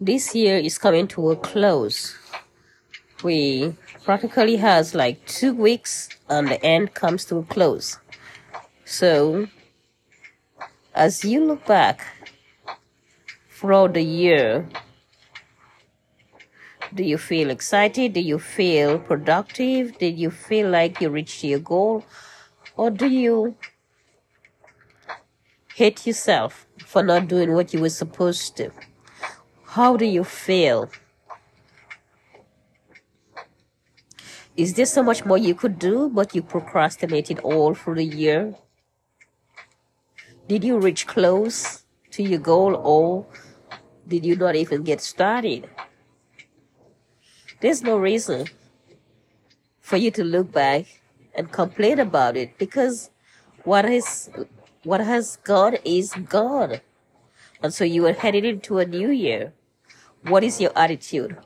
this year is coming to a close. We practically has like two weeks and the end comes to a close. So as you look back throughout the year, do you feel excited? Do you feel productive? Did you feel like you reached your goal? Or do you hate yourself for not doing what you were supposed to? How do you feel? Is there so much more you could do, but you procrastinated all through the year? Did you reach close to your goal or did you not even get started? There's no reason for you to look back and complain about it because what is what has gone is gone. And so you are headed into a new year. What is your attitude?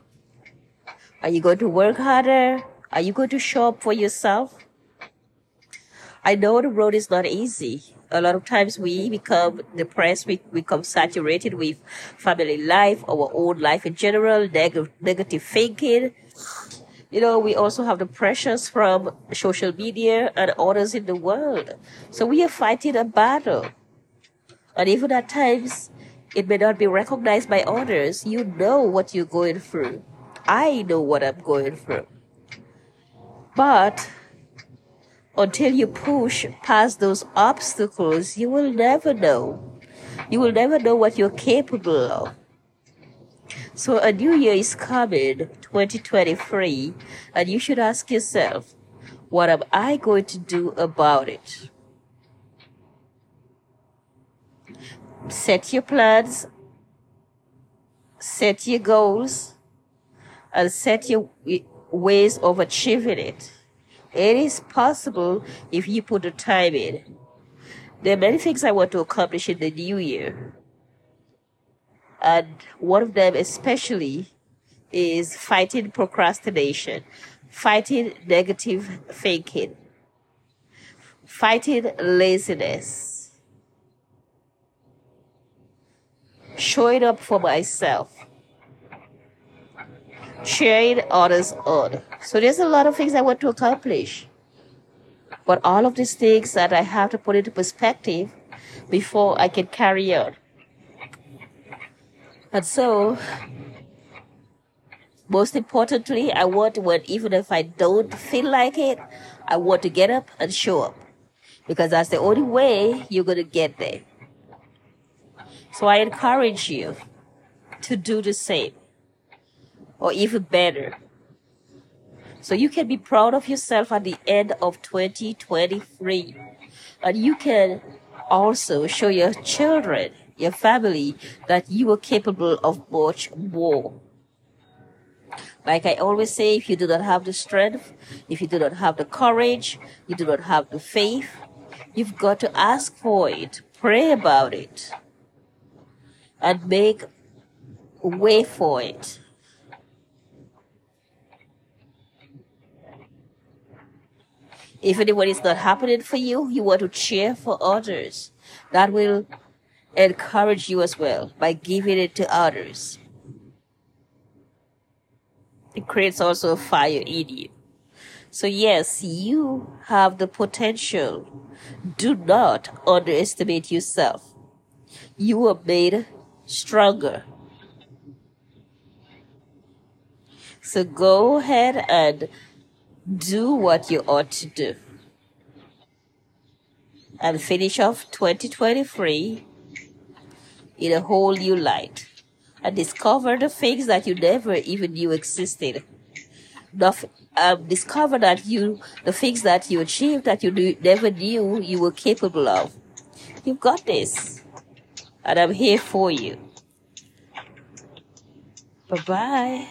Are you going to work harder? Are you going to show up for yourself? I know the road is not easy. A lot of times we become depressed, we become saturated with family life, our own life in general, neg- negative thinking. You know, we also have the pressures from social media and others in the world. So we are fighting a battle. And even at times, it may not be recognized by others. You know what you're going through. I know what I'm going through. But until you push past those obstacles, you will never know. You will never know what you're capable of. So a new year is coming, 2023, and you should ask yourself, what am I going to do about it? Set your plans, set your goals, and set your ways of achieving it. It is possible if you put the time in. There are many things I want to accomplish in the new year. And one of them especially is fighting procrastination, fighting negative thinking, fighting laziness, showing up for myself cheering others on. So there's a lot of things I want to accomplish. But all of these things that I have to put into perspective before I can carry on. And so, most importantly, I want when even if I don't feel like it, I want to get up and show up. Because that's the only way you're going to get there. So I encourage you to do the same or even better. So you can be proud of yourself at the end of 2023. And you can also show your children, your family, that you are capable of much more. Like I always say, if you do not have the strength, if you do not have the courage, you do not have the faith, you've got to ask for it, pray about it, and make way for it. If anyone is not happening for you, you want to cheer for others. That will encourage you as well by giving it to others. It creates also a fire in you. So yes, you have the potential. Do not underestimate yourself. You are made stronger. So go ahead and do what you ought to do and finish off 2023 in a whole new light and discover the things that you never even knew existed. um, discover that you, the things that you achieved that you never knew you were capable of. You've got this. And I'm here for you. Bye bye.